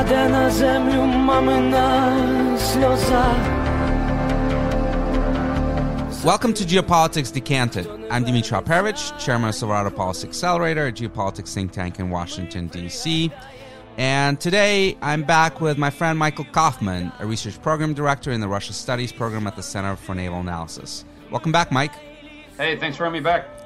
Kładę na ziemiu, mamy na Welcome to Geopolitics Decanted. I'm Dmitri Alperovitch, chairman of Silverado Policy Accelerator, a geopolitics think tank in Washington, D.C. And today I'm back with my friend Michael Kofman, a research program director in the Russia Studies program at the Center for Naval Analysis. Welcome back, Mike. Hey, thanks for having me back.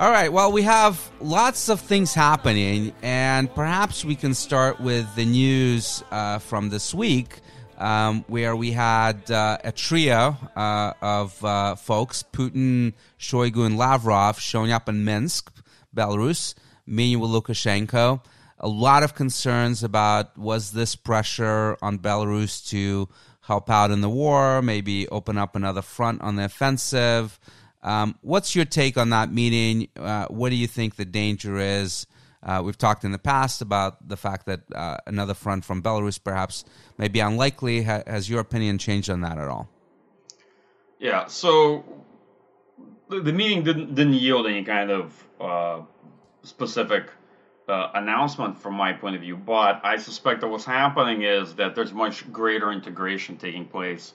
All right, well, we have lots of things happening, and perhaps we can start with the news uh, from this week um, where we had uh, a trio uh, of uh, folks Putin, Shoigu, and Lavrov showing up in Minsk, Belarus, meeting with Lukashenko. A lot of concerns about was this pressure on Belarus to help out in the war, maybe open up another front on the offensive. Um, what's your take on that meeting? Uh, what do you think the danger is? Uh, we've talked in the past about the fact that uh, another front from Belarus perhaps may be unlikely. Ha- has your opinion changed on that at all? Yeah. So the, meeting didn't didn't yield any kind of uh, specific uh, announcement from my point of view, but I suspect that what's happening is that there's much greater integration taking place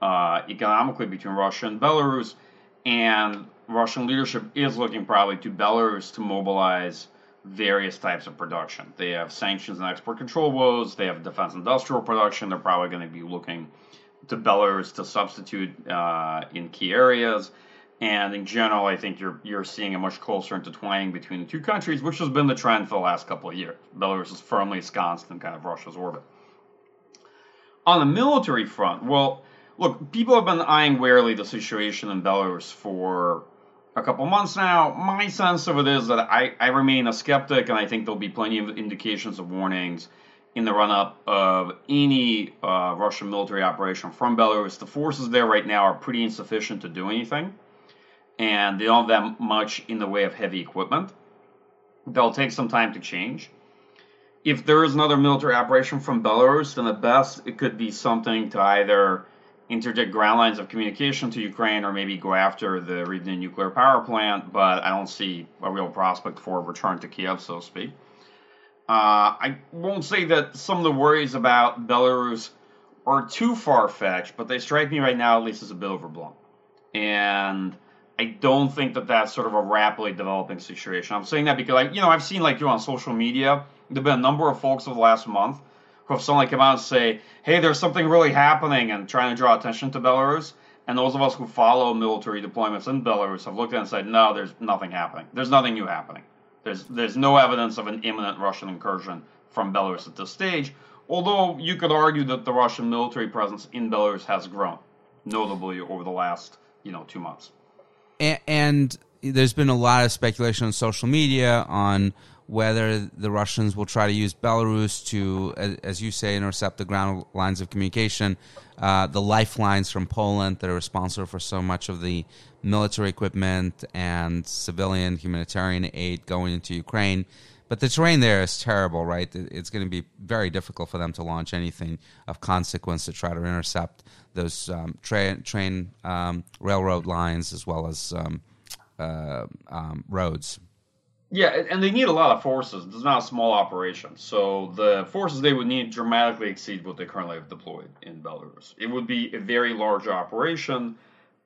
uh, economically between Russia and Belarus, and Russian leadership is looking probably to Belarus to mobilize various types of production. They have sanctions and export control woes. They have defense industrial production. They're probably going to be looking to Belarus to substitute uh, in key areas. And in general, I think you're you're seeing a much closer intertwining between the two countries, which has been the trend for the last couple of years. Belarus is firmly ensconced in kind of Russia's orbit. On the military front, well, look, people have been eyeing warily the situation in Belarus for a couple months now. My sense of it is that I, I remain a skeptic, and I think there'll be plenty of indications of warnings in the run up of any uh, Russian military operation from Belarus. The forces there right now are pretty insufficient to do anything, and they don't have that much in the way of heavy equipment. They'll take some time to change. If there is another military operation from Belarus, then at best it could be something to either interdict ground lines of communication to Ukraine or maybe go after the Rivne nuclear power plant, but I don't see a real prospect for a return to Kiev, so to speak. Uh, I won't say that some of the worries about Belarus are too far fetched, but they strike me right now at least as a bit overblown. And I don't think that that's sort of a rapidly developing situation. I'm saying that because, like, you know, I've seen, like, you on social media, there have been a number of folks over the last month have suddenly come out and say, hey, there's something really happening and trying to draw attention to Belarus. And those of us who follow military deployments in Belarus have looked at it and said, no, there's nothing happening. There's nothing new happening. There's, there's no evidence of an imminent Russian incursion from Belarus at this stage, although you could argue that the Russian military presence in Belarus has grown, notably over the last, you know, two months. And, and there's been a lot of speculation on social media on whether the Russians will try to use Belarus to, as you say, intercept the ground lines of communication, uh, the lifelines from Poland that are responsible for so much of the military equipment and civilian humanitarian aid going into Ukraine. But the terrain there is terrible, right? It's going to be very difficult for them to launch anything of consequence to try to intercept those um, tra- train um, railroad lines as well as um, uh, um, roads. Yeah, and they need a lot of forces. It's not a small operation. So the forces they would need dramatically exceed what they currently have deployed in Belarus. It would be a very large operation.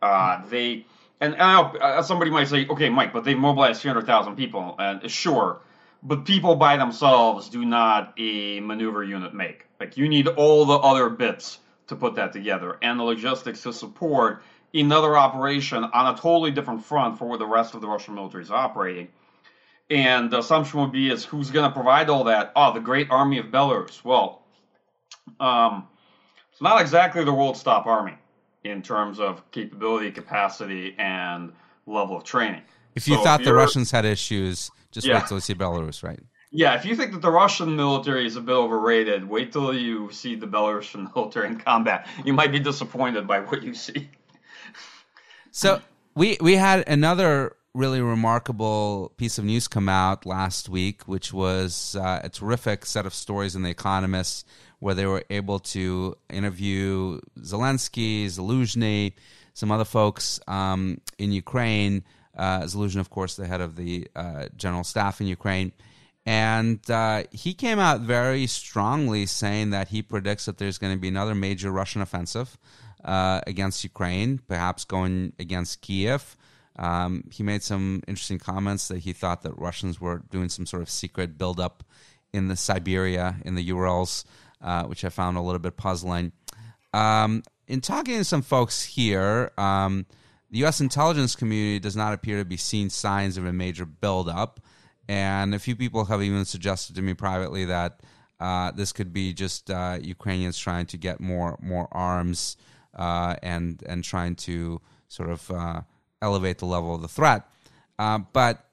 Uh, they and, and uh, somebody might say, okay, Mike, but they've mobilized 300,000 people, and uh, sure, but people by themselves do not a maneuver unit make. Like you need all the other bits to put that together, and the logistics to support another operation on a totally different front for where the rest of the Russian military is operating. And the assumption would be is who's going to provide all that? Oh, the great army of Belarus. Well, um, it's not exactly the world's top army in terms of capability, capacity, and level of training. If you so thought if the Russians had issues, just yeah. wait till you see Belarus, right? Yeah, if you think that the Russian military is a bit overrated, wait till you see the Belarusian military in combat. You might be disappointed by what you see. so we we had another really remarkable piece of news come out last week, which was uh, a terrific set of stories in The Economist where they were able to interview Zelensky, Zaluzhny, some other folks um, in Ukraine. Uh, Zaluzhny, of course, the head of the uh, general staff in Ukraine. And uh, he came out very strongly saying that he predicts that there's going to be another major Russian offensive uh, against Ukraine, perhaps going against Kiev. Um, he made some interesting comments that he thought that Russians were doing some sort of secret buildup in the Siberia, in the Urals, uh, which I found a little bit puzzling. Um, in talking to some folks here, um, the U.S. intelligence community does not appear to be seeing signs of a major buildup. And a few people have even suggested to me privately that uh, this could be just uh, Ukrainians trying to get more more arms uh, and and trying to sort of uh, elevate the level of the threat. Uh, but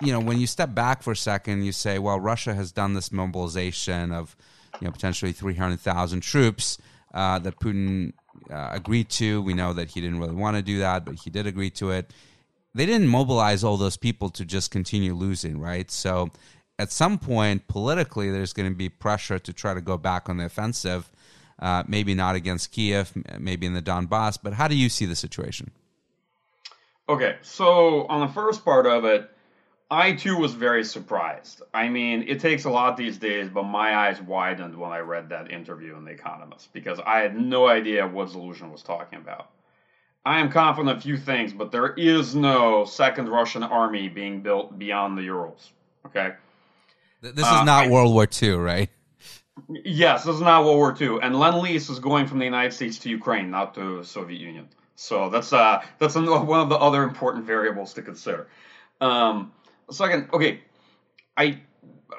you know, when you step back for a second, you say, well, Russia has done this mobilization of you know potentially three hundred thousand troops uh, that Putin agreed to. We know that he didn't really want to do that, but he did agree to it they didn't mobilize all those people to just continue losing, right? So at some point, politically, there's going to be pressure to try to go back on the offensive. Uh, maybe not against Kiev, maybe in the Donbass. But how do you see the situation? Okay, so on the first part of it, I too was very surprised. I mean, it takes a lot these days, but my eyes widened when I read that interview in The Economist because I had no idea what Zaluzhny was talking about. I am confident of a few things, but there is no second Russian army being built beyond the Urals. Okay. This is uh, not I, World War II, right? Yes, this is not World War II, and Lend Lease is going from the United States to Ukraine, not to Soviet Union. So that's uh that's one of the other important variables to consider. Um, second, okay, I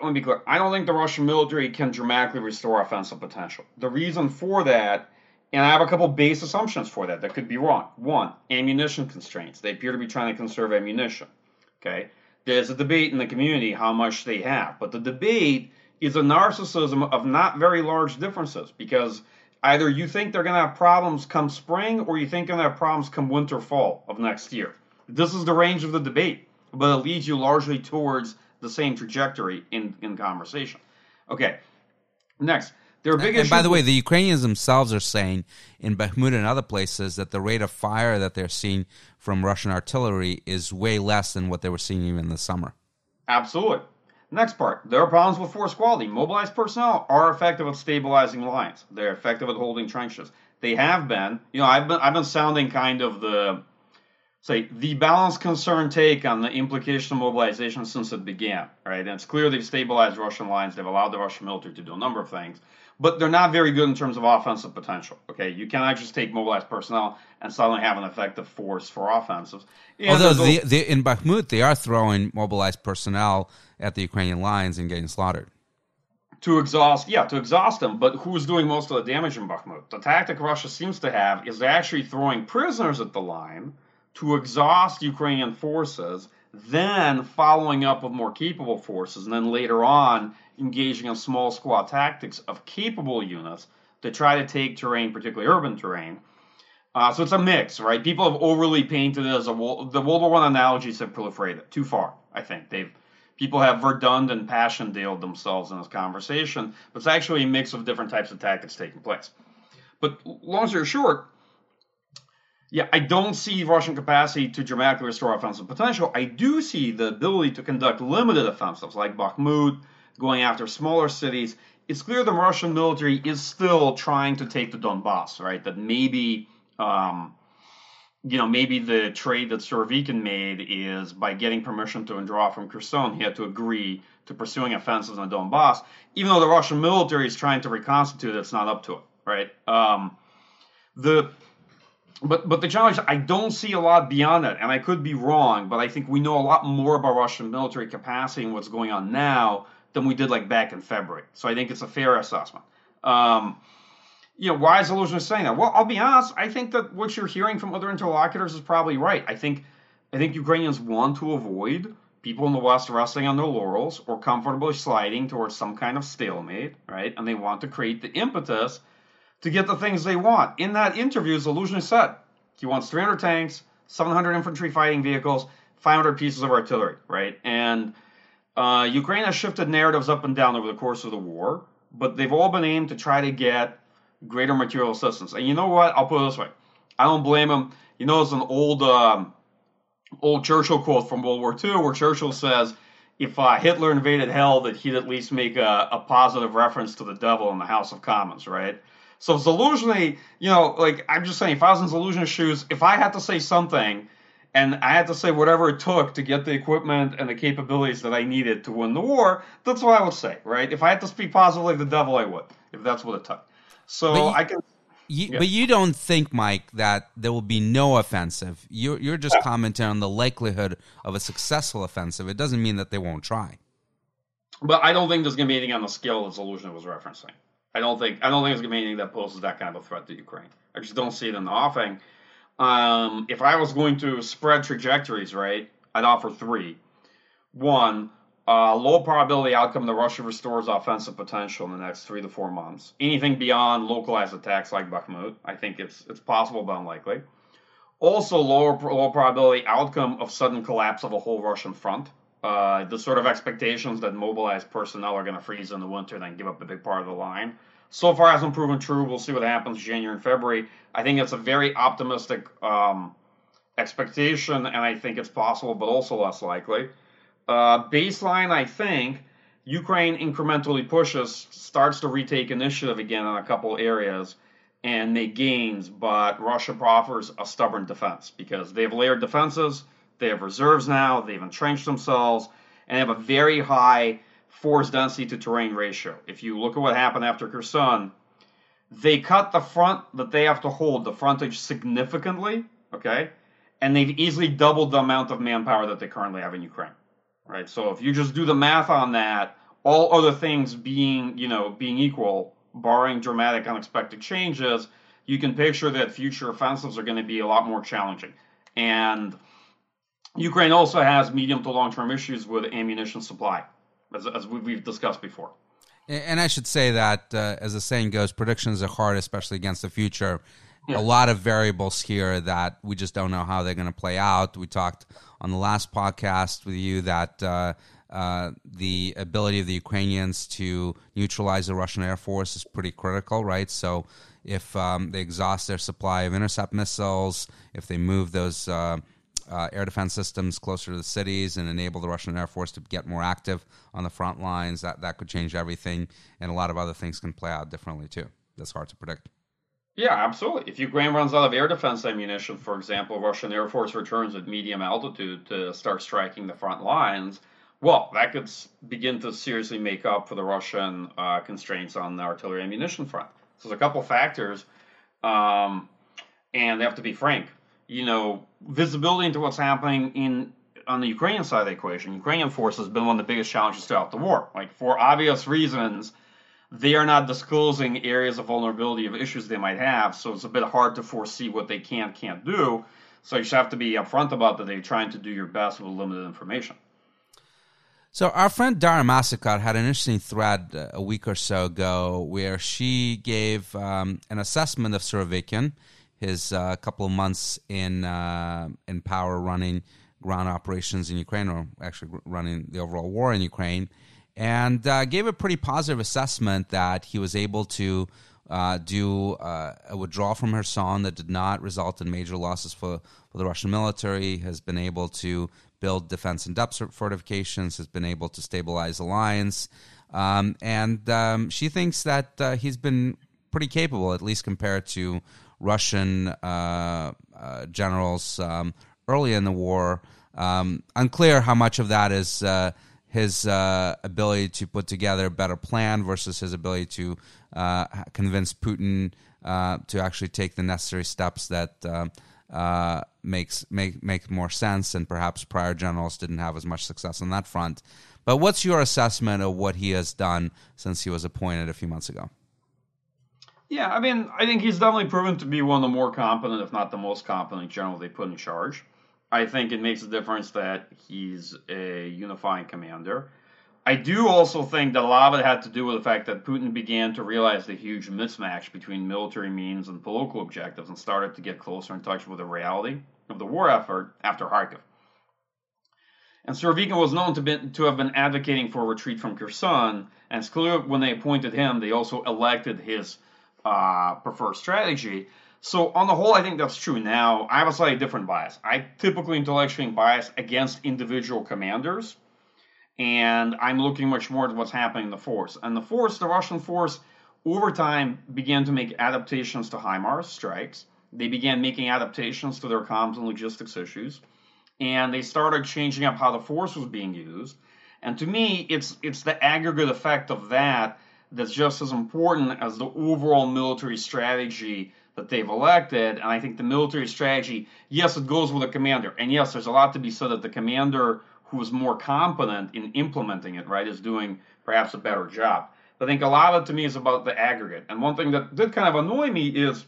let me be clear. I don't think the Russian military can dramatically restore offensive potential. The reason for that and I have a couple base assumptions for that that could be wrong. One, ammunition constraints. They appear to be trying to conserve ammunition. Okay. There's a debate in the community how much they have, but the debate is a narcissism of not very large differences because either you think they're going to have problems come spring or you think they're going to have problems come winter fall of next year. This is the range of the debate, but it leads you largely towards the same trajectory in, in conversation. Okay. Next, their big and, and by the way, the Ukrainians themselves are saying in Bakhmut and other places that the rate of fire that they're seeing from Russian artillery is way less than what they were seeing even in the summer. Absolutely. Next part. There are problems with force quality. Mobilized personnel are effective at stabilizing lines. They're effective at holding trenches. They have been. You know, I've been I've been sounding kind of the say the balanced concern take on the implication of mobilization since it began, right? And it's clear they've stabilized Russian lines. They've allowed the Russian military to do a number of things but they're not very good in terms of offensive potential. Okay, you cannot just take mobilized personnel and suddenly have an effective force for offensives. And Although the, the, in Bakhmut they are throwing mobilized personnel at the Ukrainian lines and getting slaughtered. To exhaust, yeah, to exhaust them. But who's doing most of the damage in Bakhmut? The tactic Russia seems to have is actually throwing prisoners at the line to exhaust Ukrainian forces, then following up with more capable forces, and then later on engaging in small squad tactics of capable units to try to take terrain, particularly urban terrain. Uh, so it's a mix, right? People have overly painted it as a the World War One analogies have proliferated too far. I think they've people have Verdun and Passchendaele themselves in this conversation, but it's actually a mix of different types of tactics taking place. But long story short, yeah, I don't see Russian capacity to dramatically restore offensive potential. I do see the ability to conduct limited offensives like Bakhmut, going after smaller cities, it's clear the Russian military is still trying to take the Donbass, right? That maybe, um, you know, maybe the trade that Surovikin made is by getting permission to withdraw from Kherson, he had to agree to pursuing offensives the Donbass, even though the Russian military is trying to reconstitute, it's not up to it, right? Um, the but but the challenge I don't see a lot beyond that, and I could be wrong, but I think we know a lot more about Russian military capacity and what's going on now than we did like back in February. So I think it's a fair assessment. Um, you know, why is Zaluzhny saying that? Well, I'll be honest. I think that what you're hearing from other interlocutors is probably right. I think, I think Ukrainians want to avoid people in the West resting on their laurels or comfortably sliding towards some kind of stalemate, right? And they want to create the impetus to get the things they want. In that interview, Zaluzhny said he wants 300 tanks, 700 infantry fighting vehicles, 500 pieces of artillery, right? And uh, Ukraine has shifted narratives up and down over the course of the war, but they've all been aimed to try to get greater material assistance. And you know what? I'll put it this way: I don't blame him. You know, it's an old um, old Churchill quote from World War II where Churchill says, if uh, Hitler invaded hell, that he'd at least make a, a, positive reference to the devil in the House of Commons, right? So Zaluzhny, you know, like I'm just saying, if I was in Zaluzhny's shoes, if I had to say something, and I had to say whatever it took to get the equipment and the capabilities that I needed to win the war, that's what I would say, right? If I had to speak positively of the devil, I would, if that's what it took. So you, I can. You, yeah. But you don't think, Mike, that there will be no offensive. You're, you're just yeah. commenting on the likelihood of a successful offensive. It doesn't mean that they won't try. But I don't think there's going to be anything on the scale that Zaluzhny was referencing. I don't think I don't think there's going to be anything that poses that kind of a threat to Ukraine. I just don't see it in the offing. Um, if I was going to spread trajectories, right, I'd offer three. One, uh, low probability outcome the Russia restores offensive potential in the next three to four months. Anything beyond localized attacks like Bakhmut, I think it's it's possible but unlikely. Also, lower low probability outcome of sudden collapse of a whole Russian front. Uh, the sort of expectations that mobilized personnel are going to freeze in the winter, then give up a big part of the line. So far hasn't proven true. We'll see what happens January and February. I think it's a very optimistic um, expectation, and I think it's possible, but also less likely. Uh, baseline, I think Ukraine incrementally pushes, starts to retake initiative again in a couple areas and make gains, but Russia offers a stubborn defense because they have layered defenses, they have reserves now, they've entrenched themselves, and they have a very high force density to terrain ratio. If you look at what happened after Kherson, they cut the front that they have to hold, the frontage significantly, okay? And they've easily doubled the amount of manpower that they currently have in Ukraine right? So if you just do the math on that, all other things being, you know, being equal, barring dramatic unexpected changes, you can picture that future offensives are going to be a lot more challenging. And Ukraine also has medium to long term issues with ammunition supply, as, as we've discussed before. And I should say that, uh, as the saying goes, predictions are hard, especially against the future. Yeah. A lot of variables here that we just don't know how they're going to play out. We talked on the last podcast with you that uh, uh, the ability of the Ukrainians to neutralize the Russian Air Force is pretty critical, right? So if um, they exhaust their supply of intercept missiles, if they move those uh, uh, air defense systems closer to the cities and enable the Russian Air Force to get more active on the front lines, that, that could change everything. And a lot of other things can play out differently, too. That's hard to predict. Yeah, absolutely. If Ukraine runs out of air defense ammunition, for example, Russian Air Force returns at medium altitude to start striking the front lines, well, that could begin to seriously make up for the Russian uh, constraints on the artillery ammunition front. So there's a couple factors, um, and they have to be frank. You know, visibility into what's happening in on the Ukrainian side of the equation. Ukrainian forces has been one of the biggest challenges throughout the war. Like for obvious reasons, they are not disclosing areas of vulnerability of issues they might have, so it's a bit hard to foresee what they can can't do. So you just have to be upfront about that. They're trying to do your best with limited information. So our friend Dara Massicot had an interesting thread uh, a week or so ago where she gave um, an assessment of Surovikin, his uh, couple of months in uh, in power running ground operations in Ukraine, or actually running the overall war in Ukraine and uh, gave a pretty positive assessment that he was able to uh, do uh, a withdrawal from her Kherson that did not result in major losses for, for the Russian military, has been able to build defense and depth fortifications, has been able to stabilize the lines. Um, and um, she thinks that uh, he's been pretty capable, at least compared to Russian uh, uh, generals um, early in the war. Um, unclear how much of that is his uh, ability to put together a better plan versus his ability to uh, convince Putin uh, to actually take the necessary steps that uh, uh, makes make make more sense. And perhaps prior generals didn't have as much success on that front. But what's your assessment of what he has done since he was appointed a few months ago? Yeah, I mean, I think he's definitely proven to be one of the more competent, if not the most competent general they put in charge. I think it makes a difference that he's a unifying commander. I do also think that a lot of it had to do with the fact that Putin began to realize the huge mismatch between military means and political objectives and started to get closer in touch with the reality of the war effort after Kharkiv. And Surovikin was known to, be, to have been advocating for a retreat from Kherson, and it's clear when they appointed him, they also elected his uh, preferred strategy. So on the whole, I think that's true. Now, I have a slightly different bias. I typically intellectually bias against individual commanders, and I'm looking much more at what's happening in the force. And the force, the Russian force, over time began to make adaptations to HIMARS strikes. They began making adaptations to their comms and logistics issues, and they started changing up how the force was being used. And to me, it's it's the aggregate effect of that that's just as important as the overall military strategy that they've elected. And I think the military strategy, yes, it goes with the commander. And yes, there's a lot to be said that the commander who is more competent in implementing it, right, is doing perhaps a better job. But I think a lot of it to me is about the aggregate. And one thing that did kind of annoy me is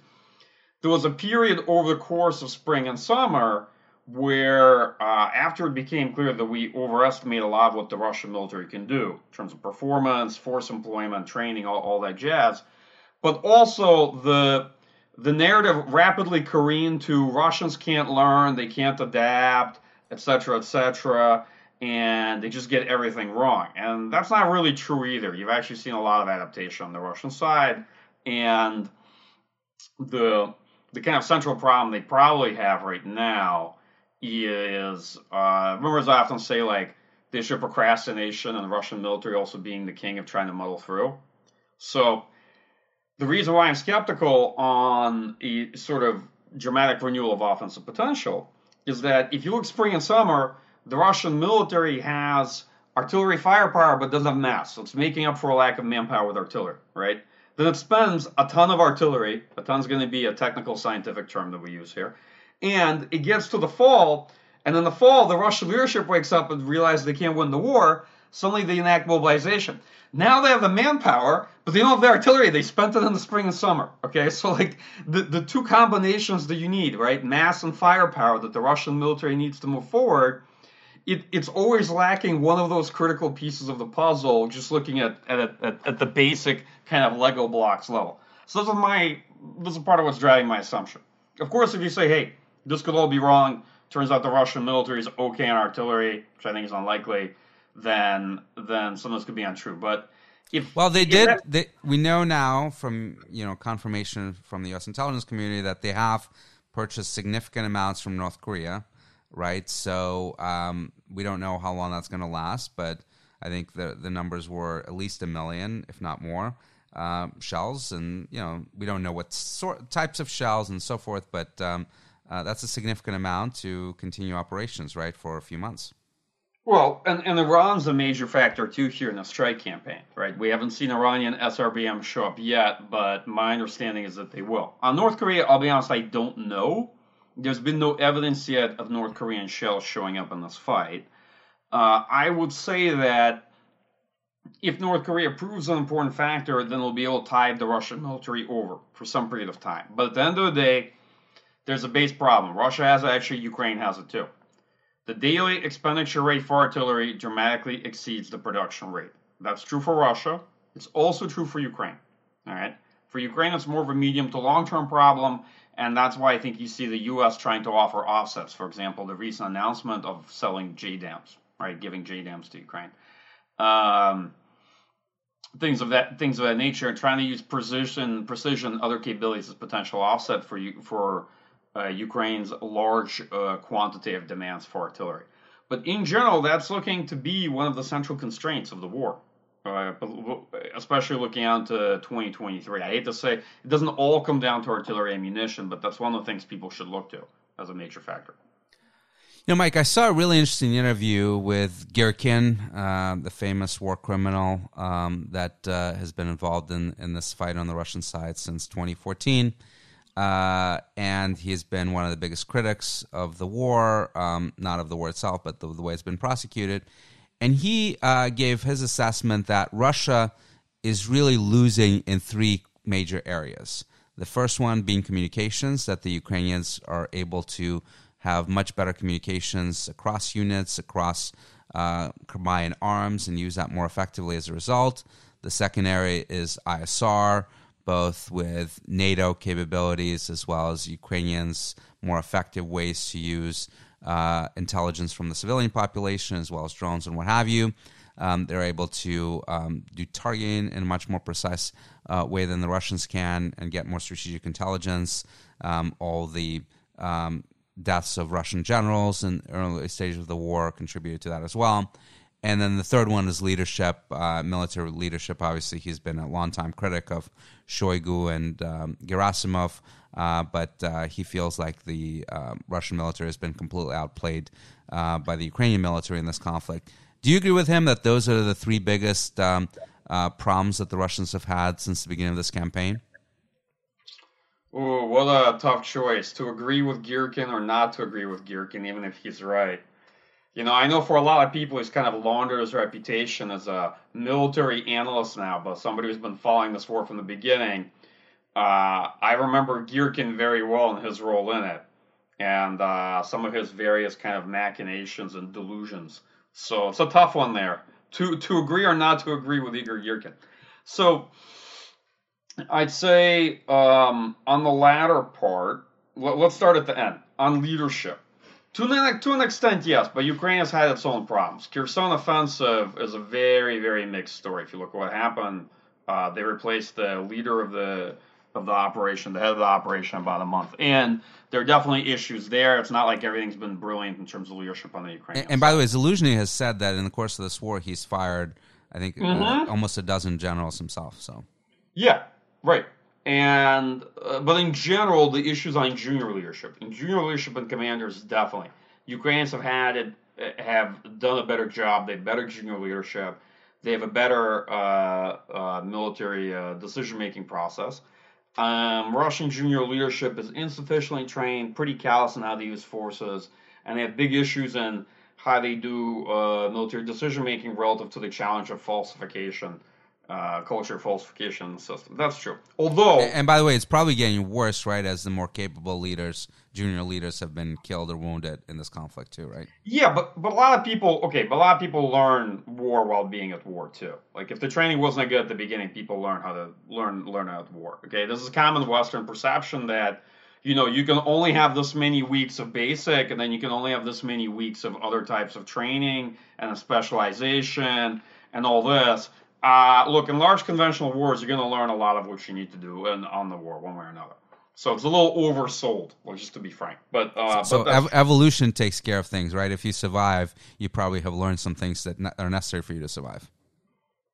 there was a period over the course of spring and summer where uh, after it became clear that we overestimate a lot of what the Russian military can do in terms of performance, force employment, training, all, all that jazz, but also the the narrative rapidly careened to Russians can't learn, they can't adapt, etc., etc., and they just get everything wrong. And that's not really true either. You've actually seen a lot of adaptation on the Russian side, and the the kind of central problem they probably have right now is uh, members often say like the issue of procrastination and the Russian military also being the king of trying to muddle through. So the reason why I'm skeptical on a sort of dramatic renewal of offensive potential is that if you look spring and summer, the Russian military has artillery firepower but doesn't have mass. So it's making up for a lack of manpower with artillery, right? Then it spends a ton of artillery. A ton is going to be a technical scientific term that we use here. And it gets to the fall, and in the fall, the Russian leadership wakes up and realizes they can't win the war. Suddenly they enact mobilization. Now they have the manpower, but they don't have the artillery. They spent it in the spring and summer. Okay, so like the, the two combinations that you need, right? Mass and firepower that the Russian military needs to move forward. It, it's always lacking one of those critical pieces of the puzzle, just looking at, at, at, at the basic kind of Lego blocks level. So this is my this is part of what's driving my assumption. Of course, if you say, hey, this could all be wrong, turns out the Russian military is okay in artillery, which I think is unlikely, then then some of this could be untrue. But if well, they did. that- They, we know now from you know confirmation from the U.S. intelligence community that they have purchased significant amounts from North Korea, right? So um, we don't know how long that's going to last, but I think the the numbers were at least a million, if not more, uh, shells, and you know we don't know what sort types of shells and so forth, but um, uh, that's a significant amount to continue operations, right, for a few months. Well, and, and Iran's a major factor too here in the strike campaign, right? We haven't seen Iranian SRBM show up yet, but my understanding is that they will. On North Korea, I'll be honest, I don't know. There's been no evidence yet of North Korean shells showing up in this fight. Uh, I would say that if North Korea proves an important factor, then it'll be able to tide the Russian military over for some period of time. But at the end of the day, there's a base problem. Russia has it, actually, Ukraine has it too. The daily expenditure rate for artillery dramatically exceeds the production rate. That's true for Russia. It's also true for Ukraine. All right. For Ukraine, it's more of a medium to long term problem, and that's why I think you see the U.S. trying to offer offsets. For example, the recent announcement of selling JDAMs, right, giving JDAMs to Ukraine, um, things of that things of that nature, and trying to use precision, precision, other capabilities as potential offset for you for uh, Ukraine's large uh, quantity of demands for artillery. But in general, that's looking to be one of the central constraints of the war, uh, especially looking out to 2023. I hate to say it doesn't all come down to artillery ammunition, but that's one of the things people should look to as a major factor. You know, Mike, I saw a really interesting interview with Girkin, uh, the famous war criminal um, that uh, has been involved in, in this fight on the Russian side since 2014. Uh, and he's been one of the biggest critics of the war, um, not of the war itself, but the, the way it's been prosecuted. And he uh, gave his assessment that Russia is really losing in three major areas. The first one being communications, that the Ukrainians are able to have much better communications across units, across uh, combined arms, and use that more effectively as a result. The second area is ISR both with NATO capabilities as well as Ukrainians' more effective ways to use uh, intelligence from the civilian population as well as drones and what have you. Um, they're able to um, do targeting in a much more precise uh, way than the Russians can and get more strategic intelligence. Um, all the um, deaths of Russian generals in early stages of the war contributed to that as well. And then the third one is leadership, uh, military leadership. Obviously, he's been a longtime critic of Shoigu and um, Gerasimov, uh, but uh, he feels like the um, Russian military has been completely outplayed uh, by the Ukrainian military in this conflict. Do you agree with him that those are the three biggest um, uh, problems that the Russians have had since the beginning of this campaign? Oh, what a tough choice to agree with Girkin or not to agree with Girkin, even if he's right. You know, I know for a lot of people he's kind of laundered his reputation as a military analyst now, but somebody who's been following this war from the beginning. Uh, I remember Girkin very well in his role in it, and uh, some of his various kind of machinations and delusions. So it's a tough one there to to agree or not to agree with Igor Girkin. So I'd say um, on the latter part, let, us start at the end on leadership. To an, to an extent, yes, but Ukraine has had its own problems. Kherson offensive is a very, very mixed story. If you look at what happened, uh, they replaced the leader of the of the operation, the head of the operation, about a month, and there are definitely issues there. It's not like everything's been brilliant in terms of leadership on the Ukraine. And, and by the way, Zaluzhny has said that in the course of this war, he's fired, I think, uh, mm-hmm. uh, almost a dozen generals himself. So, yeah, right. And uh, but in general, the issues on junior leadership, in junior leadership and commanders, definitely Ukrainians have had it, uh, have done a better job. They have better junior leadership. They have a better uh, uh, military uh, decision making process. Um, Russian junior leadership is insufficiently trained, pretty callous in how they use forces, and they have big issues in how they do uh, military decision making relative to the challenge of falsification uh, culture falsification system. That's true. Although, and, by the way, it's probably getting worse, right? As the more capable leaders, junior leaders, have been killed or wounded in this conflict too, right? Yeah, but but a lot of people, okay, but a lot of people learn war while being at war too. Like if the training wasn't good at the beginning, people learn how to learn learn how to war. Okay, this is a common Western perception that you know you can only have this many weeks of basic, and then you can only have this many weeks of other types of training and a specialization and all this uh, look, in large conventional wars, you're going to learn a lot of what you need to do in, on the war, one way or another. So it's a little oversold, well, just to be frank. But uh, so but ev- evolution takes care of things, right? If you survive, you probably have learned some things that are necessary for you to survive.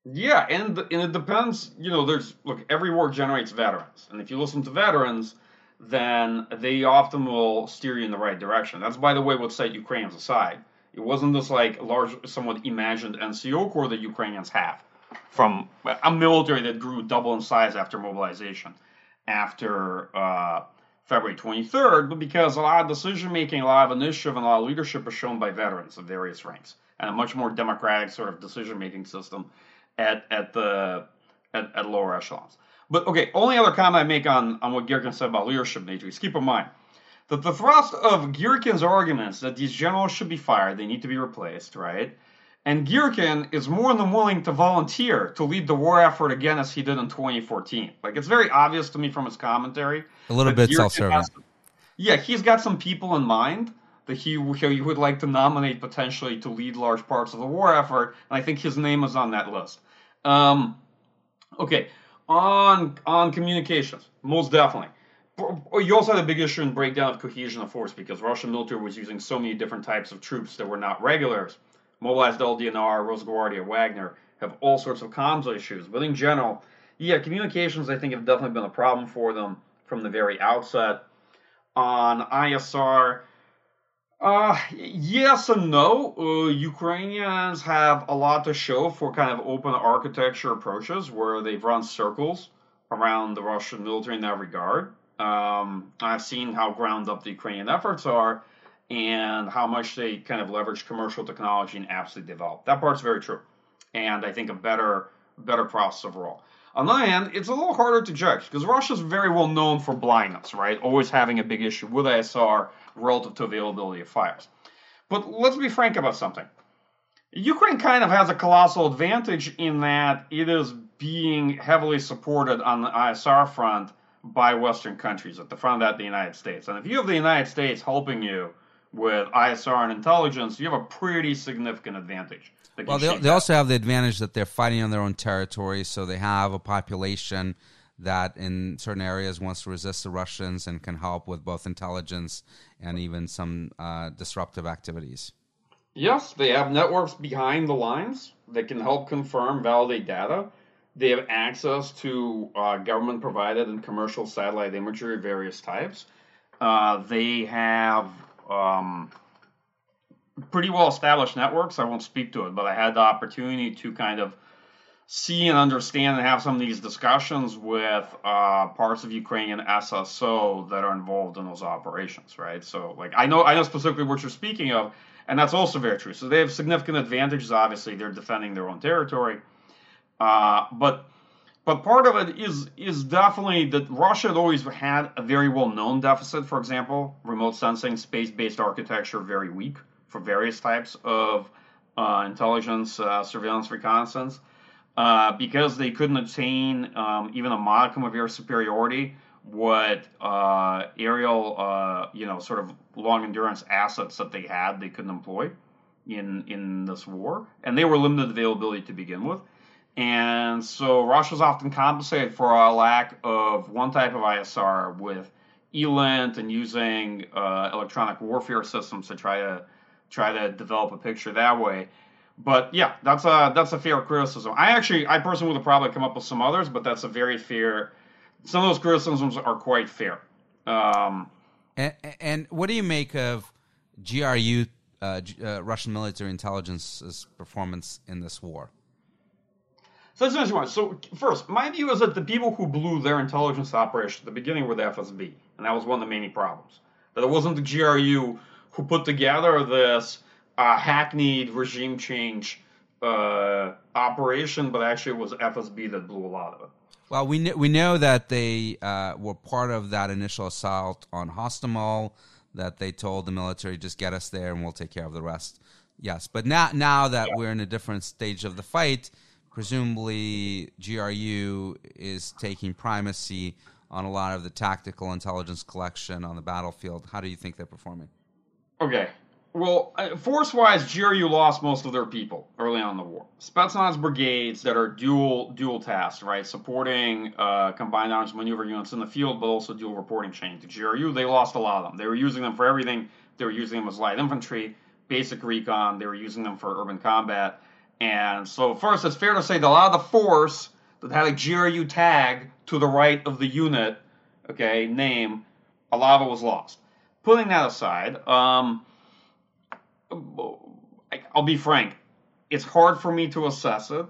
Yeah, and and it depends. You know, there's look, every war generates veterans, and if you listen to veterans, then they often will steer you in the right direction. That's by the way what set Ukrainians aside. It wasn't this like large, somewhat imagined NCO corps that Ukrainians have from a military that grew double in size after mobilization after uh, February 23rd, but because a lot of decision making, a lot of initiative, and a lot of leadership is shown by veterans of various ranks, and a much more democratic sort of decision making system at at the at, at, lower echelons. But okay, only other comment I make on, on what Girkin said about leadership nature keep in mind that the thrust of Girkin's arguments that these generals should be fired, they need to be replaced, right? And Girkin is more than willing to volunteer to lead the war effort again as he did in 2014. Like, it's very obvious to me from his commentary. A little bit self serving. Yeah, he's got some people in mind that he, he would like to nominate potentially to lead large parts of the war effort. And I think his name is on that list. Um, okay, on, on communications, most definitely. You also had a big issue in breakdown of cohesion of force because Russian military was using so many different types of troops that were not regulars mobilized LDNR, Rosgvardia, Wagner have all sorts of comms issues. But in general, yeah, communications I think have definitely been a problem for them from the very outset. On ISR, uh, yes and no. Uh, Ukrainians have a lot to show for kind of open architecture approaches where they've run circles around the Russian military in that regard. Um, I've seen how ground up the Ukrainian efforts are and how much they kind of leverage commercial technology and apps they develop. That part's very true, and I think a better better process overall. On the other hand, it's a little harder to judge because Russia's very well known for blindness, right? Always having a big issue with ISR relative to availability of fires. But let's be frank about something. Ukraine kind of has a colossal advantage in that it is being heavily supported on the ISR front by Western countries, at the front of that, the United States. And if you have the United States helping you with ISR and intelligence, you have a pretty significant advantage. Well, they, they also have the advantage that they're fighting on their own territory, so they have a population that in certain areas wants to resist the Russians and can help with both intelligence and even some uh, disruptive activities. Yes, they have networks behind the lines that can help confirm, validate data. They have access to uh, government provided and commercial satellite imagery of various types. Uh, they have um, pretty well established networks. I won't speak to it, but I had the opportunity to kind of see and understand and have some of these discussions with uh, parts of Ukrainian SSO that are involved in those operations, right? So, like, I know, I know specifically what you're speaking of, and that's also very true. So they have significant advantages. Obviously, they're defending their own territory, uh, but but part of it is is definitely that Russia had always had a very well known deficit. For example, remote sensing, space based architecture, very weak for various types of uh, intelligence, uh, surveillance, reconnaissance. Uh, because they couldn't attain um, even a modicum of air superiority, what uh, aerial, uh, you know, sort of long endurance assets that they had, they couldn't employ in in this war, and they were limited availability to begin with. And so Russia's often compensated for a lack of one type of ISR with ELINT and using uh, electronic warfare systems to try to try to develop a picture that way. But yeah, that's a that's a fair criticism. I actually, I personally would have probably come up with some others, but that's a very fair. Some of those criticisms are quite fair. Um, and, and, what do you make of GRU, uh, uh, Russian military intelligence's performance in this war? So that's interesting one. So first, my view is that the people who blew their intelligence operation at the beginning were the FSB, and that was one of the many problems. That it wasn't the GRU who put together this uh, hackneyed regime change uh, operation, but actually it was FSB that blew a lot of it. Well, we kn- we know that they uh, were part of that initial assault on Hostomel. That they told the military, just get us there, and we'll take care of the rest. Yes, but now now that yeah. we're in a different stage of the fight, presumably GRU is taking primacy on a lot of the tactical intelligence collection on the battlefield. How do you think they're performing? Okay, well, uh, force-wise, GRU lost most of their people early on in the war. Spetsnaz brigades that are dual dual tasked, right, supporting uh, combined arms maneuver units in the field, but also dual reporting chain to GRU. They lost a lot of them. They were using them for everything. They were using them as light infantry, basic recon. They were using them for urban combat. And so, first, it's fair to say that a lot of the force that had a GRU tag to the right of the unit, okay, name, a lot of it was lost. Putting that aside. Um, I'll be frank, it's hard for me to assess it.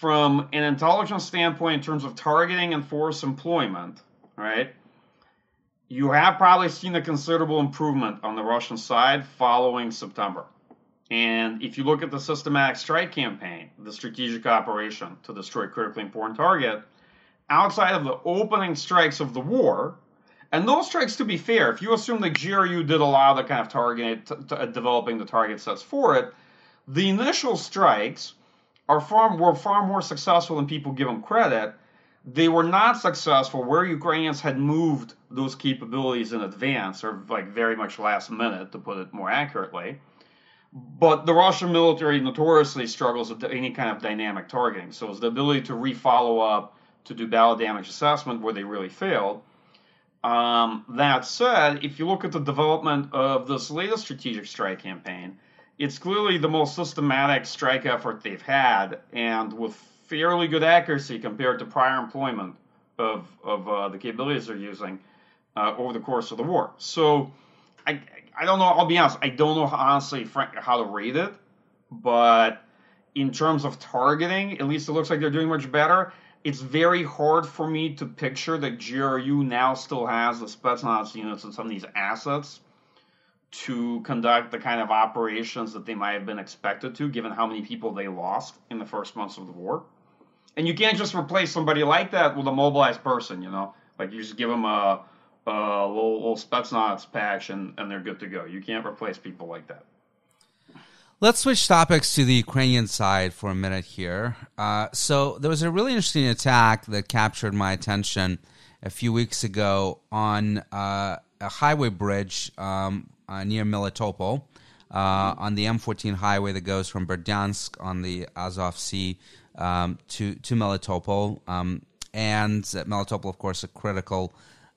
From an intelligence standpoint, in terms of targeting and force employment, right? You have probably seen a considerable improvement on the Russian side following September. And if you look at the systematic strike campaign, the strategic operation to destroy critically important target, outside of the opening strikes of the war, and those strikes, to be fair, if you assume that GRU did a lot of the kind of target, t- t- developing the target sets for it, the initial strikes are far were far more successful than people give them credit. They were not successful where Ukrainians had moved those capabilities in advance, or like very much last minute, to put it more accurately. But the Russian military notoriously struggles with any kind of dynamic targeting. So it's the ability to refollow up, to do battle damage assessment where they really failed um, that said, if you look at the development of this latest strategic strike campaign, it's clearly the most systematic strike effort they've had, and with fairly good accuracy compared to prior employment of, of uh, the capabilities they're using uh, over the course of the war. So, I, I don't know, I'll be honest, I don't know honestly Frank, how to rate it, but in terms of targeting, at least it looks like they're doing much better it's very hard for me to picture that GRU now still has the Spetsnaz units and some of these assets to conduct the kind of operations that they might have been expected to, given how many people they lost in the first months of the war. And you can't just replace somebody like that with a mobilized person, you know? Like you just give them a, a little, little Spetsnaz patch and, and they're good to go. You can't replace people like that. Let's switch topics to the Ukrainian side for a minute here. Uh, so there was a really interesting attack that captured my attention a few weeks ago on uh, a highway bridge um, uh, near Melitopol uh, on the M14 highway that goes from Berdyansk on the Azov Sea um, to to Melitopol. Um, and Melitopol, of course, a critical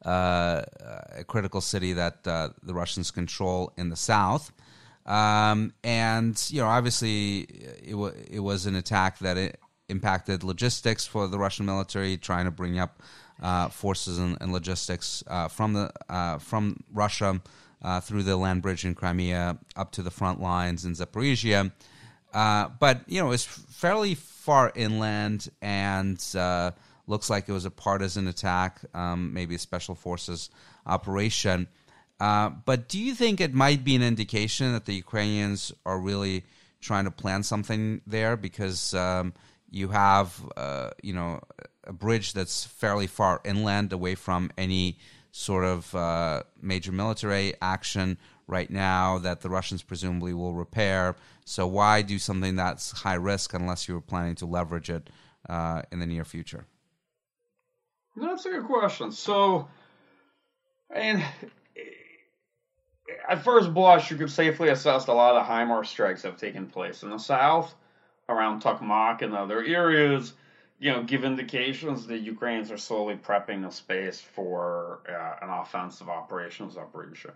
uh, a critical city that uh, the Russians control in the south. Um, and you know, obviously, it was it was an attack that it impacted logistics for the Russian military, trying to bring up uh, forces and, and logistics uh, from the uh, from Russia uh, through the land bridge in Crimea up to the front lines in Zaporizhia. But you know, it's fairly far inland and looks like it was a partisan attack, um, maybe a special forces operation. Uh, but do you think it might be an indication that the Ukrainians are really trying to plan something there because um, you have, uh, you know, a bridge that's fairly far inland, away from any sort of uh, major military action right now that the Russians presumably will repair. So why do something that's high risk unless you were planning to leverage it uh, in the near future? That's a good question. So, and at first blush, you could safely assess a lot of HIMARS strikes have taken place in the south, around Tokmak and other areas. You know, give indications that Ukrainians are slowly prepping the space for uh, an offensive operations operation.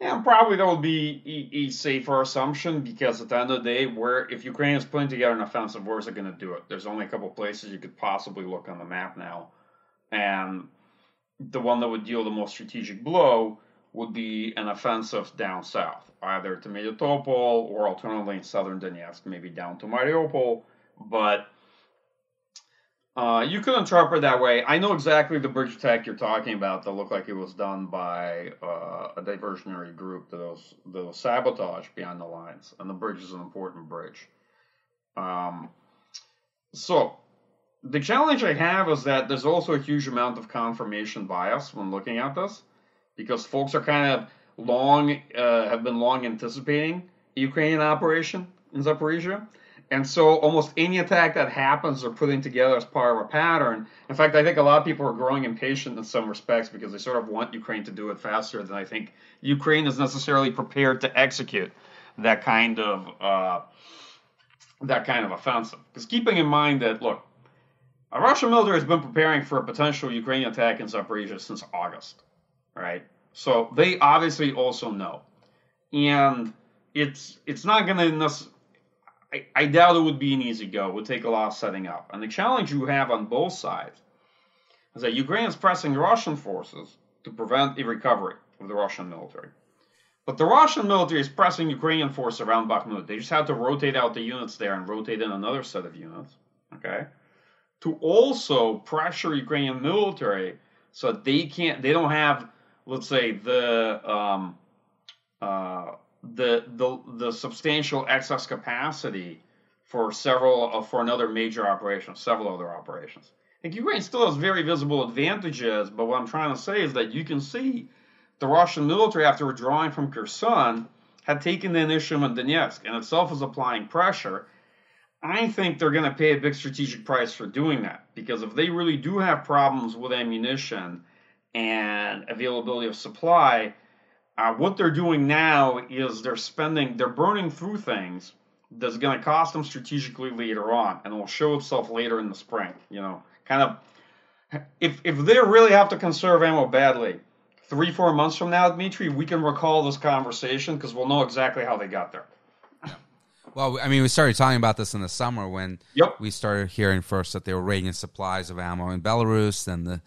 And probably that would be a, a, safer assumption because at the end of the day, where if Ukraine is putting together an offensive, where's it going to do it? There's only a couple places you could possibly look on the map now, and the one that would deal the most strategic blow would be an offensive down south, either to Melitopol or alternatively in southern Donetsk, maybe down to Mariupol. But uh, you could interpret that way. I know exactly the bridge attack you're talking about that looked like it was done by uh, a diversionary group that was, that was sabotage behind the lines, and the bridge is an important bridge. Um, so, the challenge I have is that there's also a huge amount of confirmation bias when looking at this, because folks are kind of long, uh, have been long anticipating Ukrainian operation in Zaporizhia and so almost any attack that happens they're putting together as part of a pattern. In fact, I think a lot of people are growing impatient in some respects because they sort of want Ukraine to do it faster than I think Ukraine is necessarily prepared to execute that kind of uh, that kind of offensive. Because keeping in mind that look, a Russian military has been preparing for a potential Ukrainian attack in Zaporizhia since August, right? So they obviously also know, and it's it's not going to I, I doubt it would be an easy go. It would take a lot of setting up. And the challenge you have on both sides is that Ukraine is pressing Russian forces to prevent a recovery of the Russian military. But the Russian military is pressing Ukrainian forces around Bakhmut. They just have to rotate out the units there and rotate in another set of units, okay? To also pressure Ukrainian military so they can't, they don't have, let's say, the um, uh, the the the substantial excess capacity for several uh, for another major operation, several other operations. I think Ukraine still has very visible advantages, but what I'm trying to say is that you can see the Russian military, after withdrawing from Kherson, had taken the initiative in Donetsk and itself is applying pressure. I think they're going to pay a big strategic price for doing that because if they really do have problems with ammunition and availability of supply, uh, what they're doing now is they're spending, they're burning through things that's going to cost them strategically later on, and will show itself later in the spring. You know, kind of, if if they really have to conserve ammo badly, three four months from now, Dmitri, we can recall this conversation because we'll know exactly how they got there. Well, I mean, we started talking about this in the summer when yep. we started hearing first that they were raiding supplies of ammo in Belarus, then the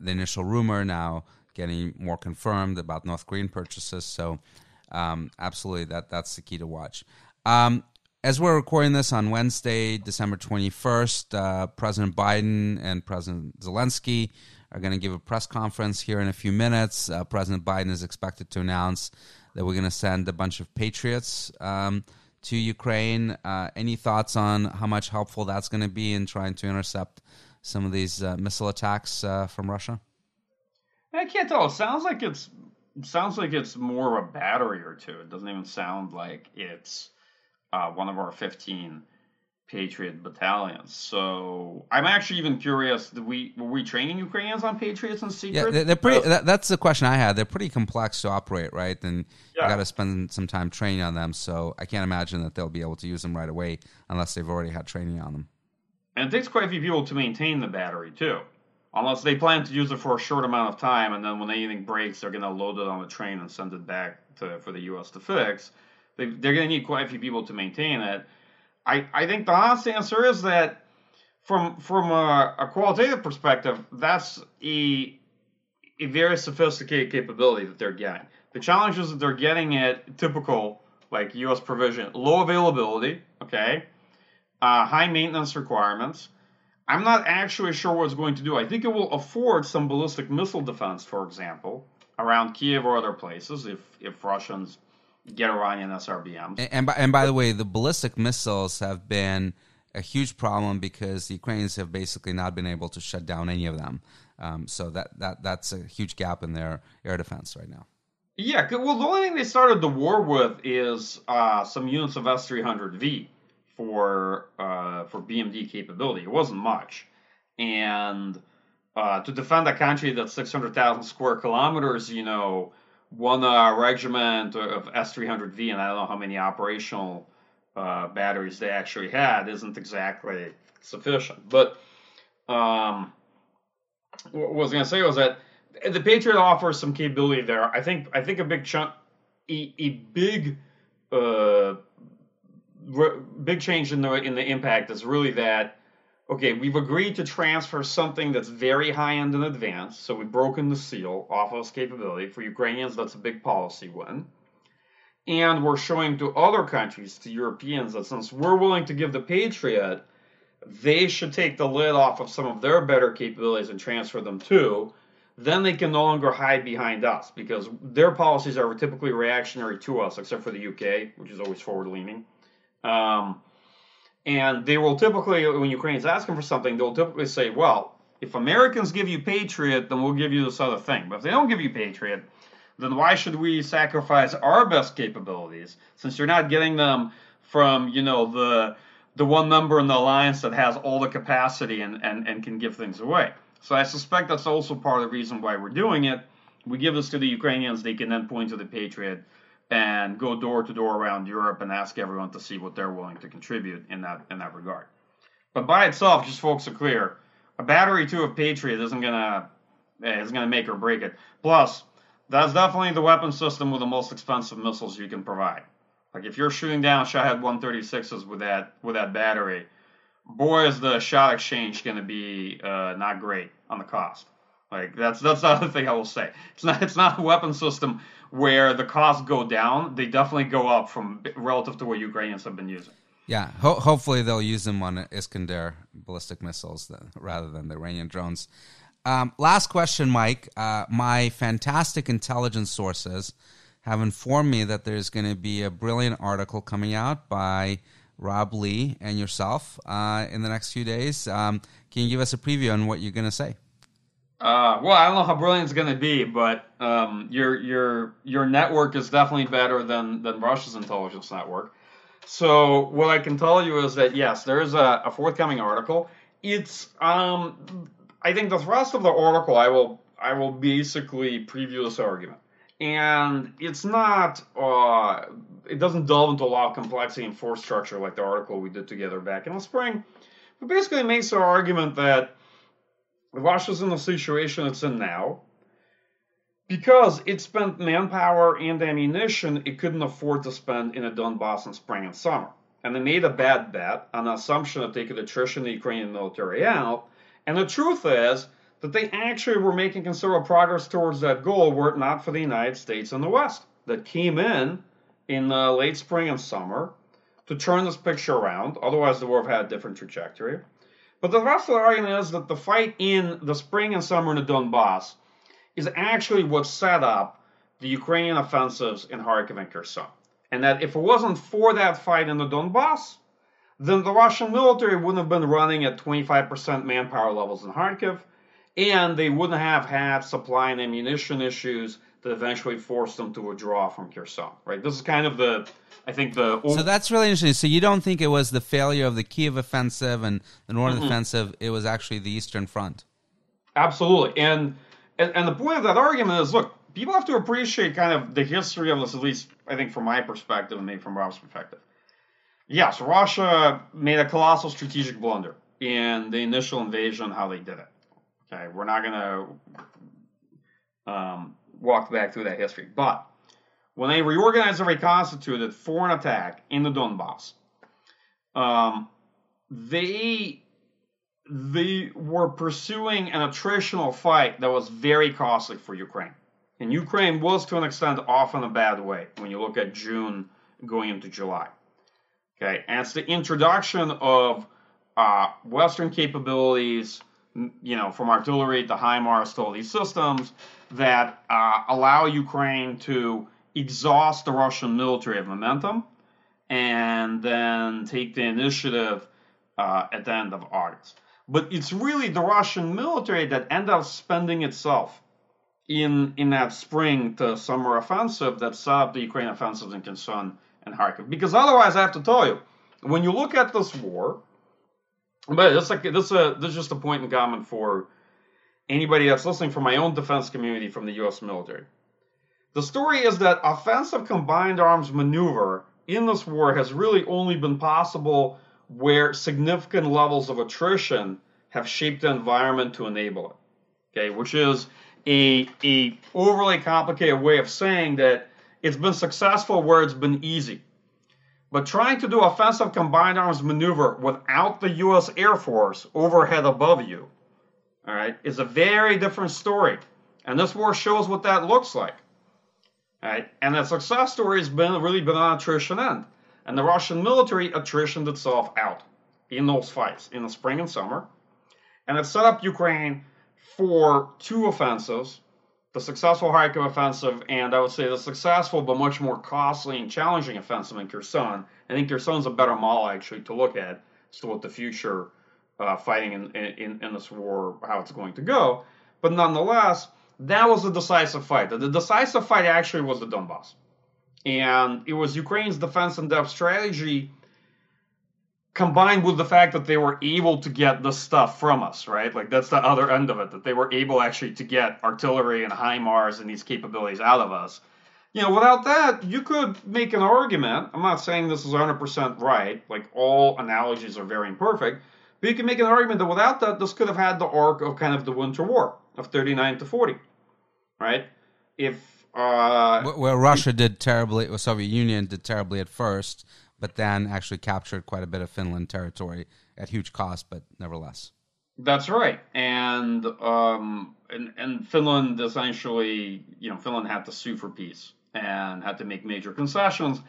the initial rumor now getting more confirmed about North Korean purchases. So, um, absolutely, that that's the key to watch. Um, as we're recording this on Wednesday, December 21st, uh, President Biden and President Zelensky are going to give a press conference here in a few minutes. Uh, President Biden is expected to announce that we're going to send a bunch of Patriots um, to Ukraine. Uh, any thoughts on how much helpful that's going to be in trying to intercept some of these uh, missile attacks uh, from Russia? I can't tell. It sounds like it's it sounds like it's more of a battery or two. It doesn't even sound like it's uh, one of our fifteen Patriot battalions. So I'm actually even curious. Did we were we training Ukrainians on Patriots and secret? Yeah, they're pretty. Uh, that, that's the question I had. They're pretty complex to operate, right? And yeah. you got to spend some time training on them. So I can't imagine that they'll be able to use them right away unless they've already had training on them. And it takes quite a few people to maintain the battery too. Unless they plan to use it for a short amount of time, and then when anything breaks, they're going to load it on a train and send it back to, for the U.S. to fix. They, they're going to need quite a few people to maintain it. I, I think the honest answer is that from from a, a qualitative perspective, that's a a very sophisticated capability that they're getting. The challenge is that they're getting it typical like U.S. provision, low availability, okay, uh, high maintenance requirements. I'm not actually sure what it's going to do. I think it will afford some ballistic missile defense, for example, around Kiev or other places if if Russians get Iranian SRBMs. And, and by, and by the way, the ballistic missiles have been a huge problem because the Ukrainians have basically not been able to shut down any of them. Um, so that, that that's a huge gap in their air defense right now. Yeah, well, the only thing they started the war with is uh, some units of S300V for uh, for BMD capability. It wasn't much, and uh, to defend a country that's 600,000 square kilometers, you know, one uh, regiment of S300V, and I don't know how many operational uh, batteries they actually had, isn't exactly sufficient. But um, what I was going to say was that the Patriot offers some capability there. I think I think a big chunk, a, a big, uh, re- big change in the in the impact is really that. Okay, we've agreed to transfer something that's very high end in advance, so we've broken the seal off of this capability. For Ukrainians, that's a big policy win. And we're showing to other countries, to Europeans, that since we're willing to give the Patriot, they should take the lid off of some of their better capabilities and transfer them too then they can no longer hide behind us because their policies are typically reactionary to us, except for the UK, which is always forward leaning. Um, and they will typically, when Ukrainians ask them for something, they'll typically say, well, if Americans give you Patriot, then we'll give you this other thing. But if they don't give you Patriot, then why should we sacrifice our best capabilities since you're not getting them from, you know, the the one member in the alliance that has all the capacity and, and, and can give things away. So I suspect that's also part of the reason why we're doing it. We give this to the Ukrainians, they can then point to the Patriot and go door to door around Europe and ask everyone to see what they're willing to contribute in that in that regard. But by itself, just folks are clear, a battery two of Patriot isn't gonna eh, is gonna make or break it. Plus, that's definitely the weapon system with the most expensive missiles you can provide. Like if you're shooting down Shahed 136s with that with that battery, boy, is the shot exchange to be uh, not great on the cost. Like that's that's the other thing I will say. It's not it's not a weapon system where the costs go down. They definitely go up from relative to what Ukrainians have been using. Yeah, ho- hopefully they'll use them on Iskander ballistic missiles rather than the Iranian drones. Um, last question, Mike. Uh, my fantastic intelligence sources have informed me that there's going to be a brilliant article coming out by Rob Lee and yourself uh, in the next few days. Um, can you give us a preview on what you're going to say? Uh, well, I don't know how brilliant it's going to be, but um, your your your network is definitely better than than Russia's intelligence network. So what I can tell you is that yes, there is a, a forthcoming article. It's um, I think the thrust of the article I will I will basically preview this argument and it's not uh, it doesn't delve into a lot of complexity and force structure like the article we did together back in the spring but basically makes the argument that Russia's in the situation it's in now because it spent manpower and ammunition it couldn't afford to spend in a Donbass in spring and summer. And they made a bad bet on the assumption that they could attrition the Ukrainian military out. And the truth is, that they actually were making considerable progress towards that goal were it not for the United States and the West that came in in the late spring and summer to turn this picture around. Otherwise, the war would have had a different trajectory. But the rest of the argument is that the fight in the spring and summer in the Donbass is actually what set up the Ukrainian offensives in Kharkiv and Kherson. And that if it wasn't for that fight in the Donbass, then the Russian military wouldn't have been running at 25% manpower levels in Kharkiv and they wouldn't have had supply and ammunition issues that eventually forced them to withdraw from Kherson. Right. This is kind of the, I think the. So that's really interesting. So you don't think it was the failure of the Kiev offensive and the northern mm-hmm. offensive? It was actually the Eastern Front. Absolutely, and, and and the point of that argument is, look, people have to appreciate kind of the history of this, at least I think from my perspective and maybe from Rob's perspective. Yes, Russia made a colossal strategic blunder in the initial invasion, how they did it. Okay, we're not going to um, walk back through that history. But when they reorganized and reconstituted for an attack in the Donbass, um, they they were pursuing an attritional fight that was very costly for Ukraine. And Ukraine was, to an extent, off in a bad way when you look at June going into July. Okay, and it's the introduction of uh, Western capabilities, you know, from artillery to HIMARS to all these systems that uh, allow Ukraine to exhaust the Russian military of momentum and then take the initiative uh, at the end of August. But it's really the Russian military that ended up spending itself in in that spring to summer offensive that set up the Ukraine offensives in Kherson and Kharkiv. Because otherwise, I have to tell you, when you look at this war, but it's like this uh, a is just a point in common for anybody that's listening from my own defense community from the U.S. military. The story is that offensive combined arms maneuver in this war has really only been possible where significant levels of attrition have shaped the environment to enable it. Okay, which is a, a overly complicated way of saying that it's been successful where it's been easy. But trying to do offensive combined arms maneuver without the U.S. Air Force overhead above you, all right, is a very different story. And this war shows what that looks like. All right, and the success story has been really been on attrition end. And the Russian military attritioned itself out in those fights in the spring and summer. And it set up Ukraine for two offensives the successful Kharkiv offensive, and I would say the successful but much more costly and challenging offensive in Kherson. I think Kherson's a better model actually to look at as to what the future uh, fighting in, in, in this war, how it's going to go. But nonetheless, that was a decisive fight. The, the decisive fight actually was the Donbass. And it was Ukraine's defense in depth strategy combined with the fact that they were able to get the stuff from us, right? Like that's the other end of it, that they were able actually to get artillery and HIMARS and these capabilities out of us. You know, without that, you could make an argument. I'm not saying this is 100% right, like all analogies are very imperfect, but you can make an argument that without that, this could have had the arc of kind of the Winter War of 39 to 40, right? If uh, well, Russia did terribly, or Soviet Union did terribly at first, but then actually captured quite a bit of Finland territory at huge cost, but nevertheless. That's right, and um, and and Finland essentially, you know, Finland had to sue for peace and had to make major concessions.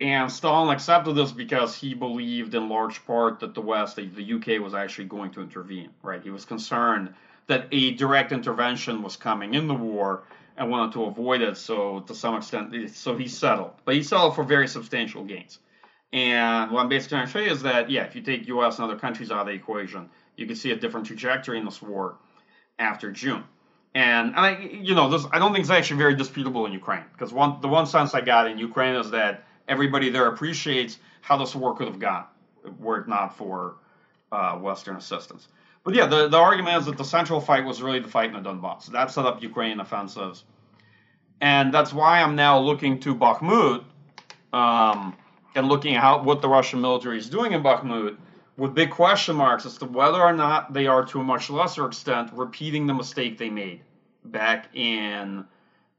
And Stalin accepted this because he believed, in large part, that the West, the, UK, was actually going to intervene. Right? He was concerned that a direct intervention was coming in the war and wanted to avoid it. So, to some extent, so he settled, but he settled for very substantial gains. And what I'm basically trying to say is that, yeah, if you take U.S. and other countries out of the equation, you can see a different trajectory in this war after June. And, I, you know, this, I don't think it's actually very disputable in Ukraine because one, the one sense I got in Ukraine is that everybody there appreciates how this war could have gone were it not for uh, Western assistance. But yeah, the, the argument is that the central fight was really the fight in the Donbass. That set up Ukrainian offensives. And that's why I'm now looking to Bakhmut um, and looking at how, what the Russian military is doing in Bakhmut with big question marks as to whether or not they are, to a much lesser extent, repeating the mistake they made back in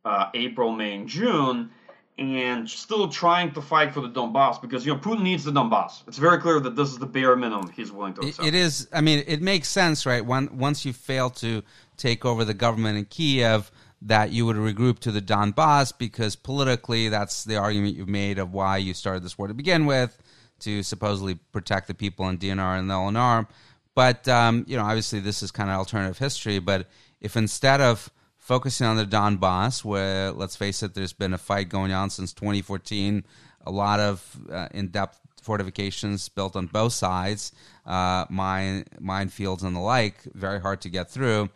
uh, April, May, and June, and still trying to fight for the Donbass because you know Putin needs the Donbass. It's very clear that this is the bare minimum he's willing to accept. It is. I mean, it makes sense, right? When, once you fail to take over the government in Kiev that you would regroup to the Donbass because politically that's the argument you've made of why you started this war to begin with to supposedly protect the people in DNR and LNR. But um, you know, obviously this is kind of alternative history. But if instead of focusing on the Donbass, where let's face it, there's been a fight going on since 2014, a lot of uh, in-depth fortifications built on both sides, uh, mine minefields and the like, very hard to get through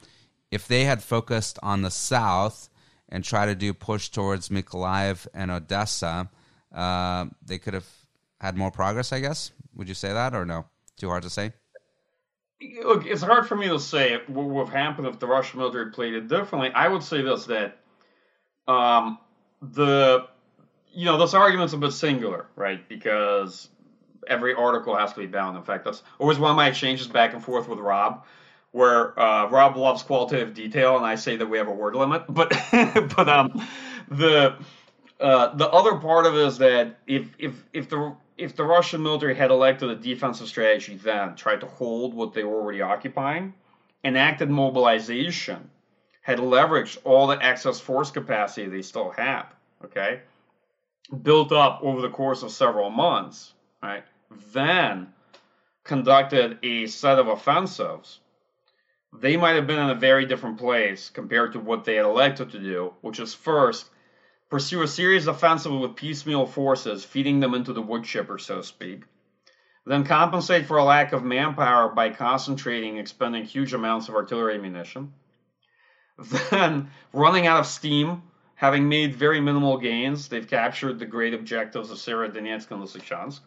if they had focused on the south and try to do push towards Mykolaiv and Odessa, uh, they could have had more progress. I guess. Would you say that or no? Too hard to say. Look, it's hard for me to say what would have happened if the Russian military played it differently. I would say this that um, the you know this argument's a bit singular, right? Because every article has to be bound. In fact, that's always one of my exchanges back and forth with Rob where uh, Rob loves qualitative detail, and I say that we have a word limit. But but um, the uh, the other part of it is that if if if the if the Russian military had elected a defensive strategy then, tried to hold what they were already occupying, enacted mobilization, had leveraged all the excess force capacity they still have, okay, built up over the course of several months, right, then conducted a set of offensives, they might have been in a very different place compared to what they had elected to do, which is first pursue a series of offensives with piecemeal forces, feeding them into the wood chipper, so to speak. Then compensate for a lack of manpower by concentrating, expending huge amounts of artillery ammunition. Then, running out of steam, having made very minimal gains, they've captured the great objectives of Severodonetsk and Lysychansk.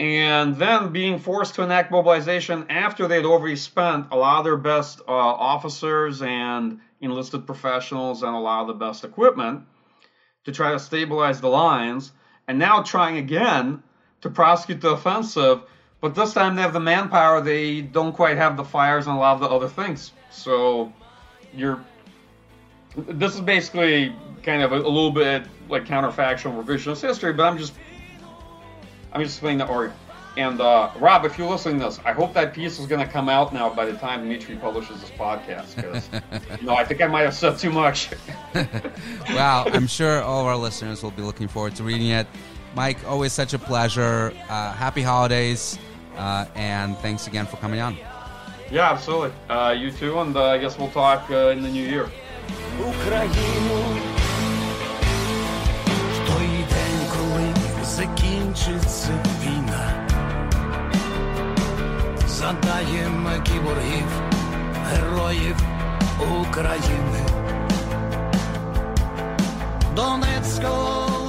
And then being forced to enact mobilization after they'd already spent a lot of their best uh, officers and enlisted professionals and a lot of the best equipment to try to stabilize the lines, and now trying again to prosecute the offensive, but this time they have the manpower, they don't quite have the fires and a lot of the other things. So you're this is basically kind of a, a little bit like counterfactual revisionist history, but I'm just I'm just explaining the argument. And uh, Rob, if you're listening to this, I hope that piece is going to come out now by the time Dmitri publishes this podcast. Because you know, I think I might have said too much. wow, I'm sure all of our listeners will be looking forward to reading it. Mike, always such a pleasure. Uh, happy holidays, uh, and thanks again for coming on. Yeah, absolutely. Uh, you too, and uh, I guess we'll talk uh, in the new year. Закінчиться війна, задаємо кіборгів, героїв України, Донецького.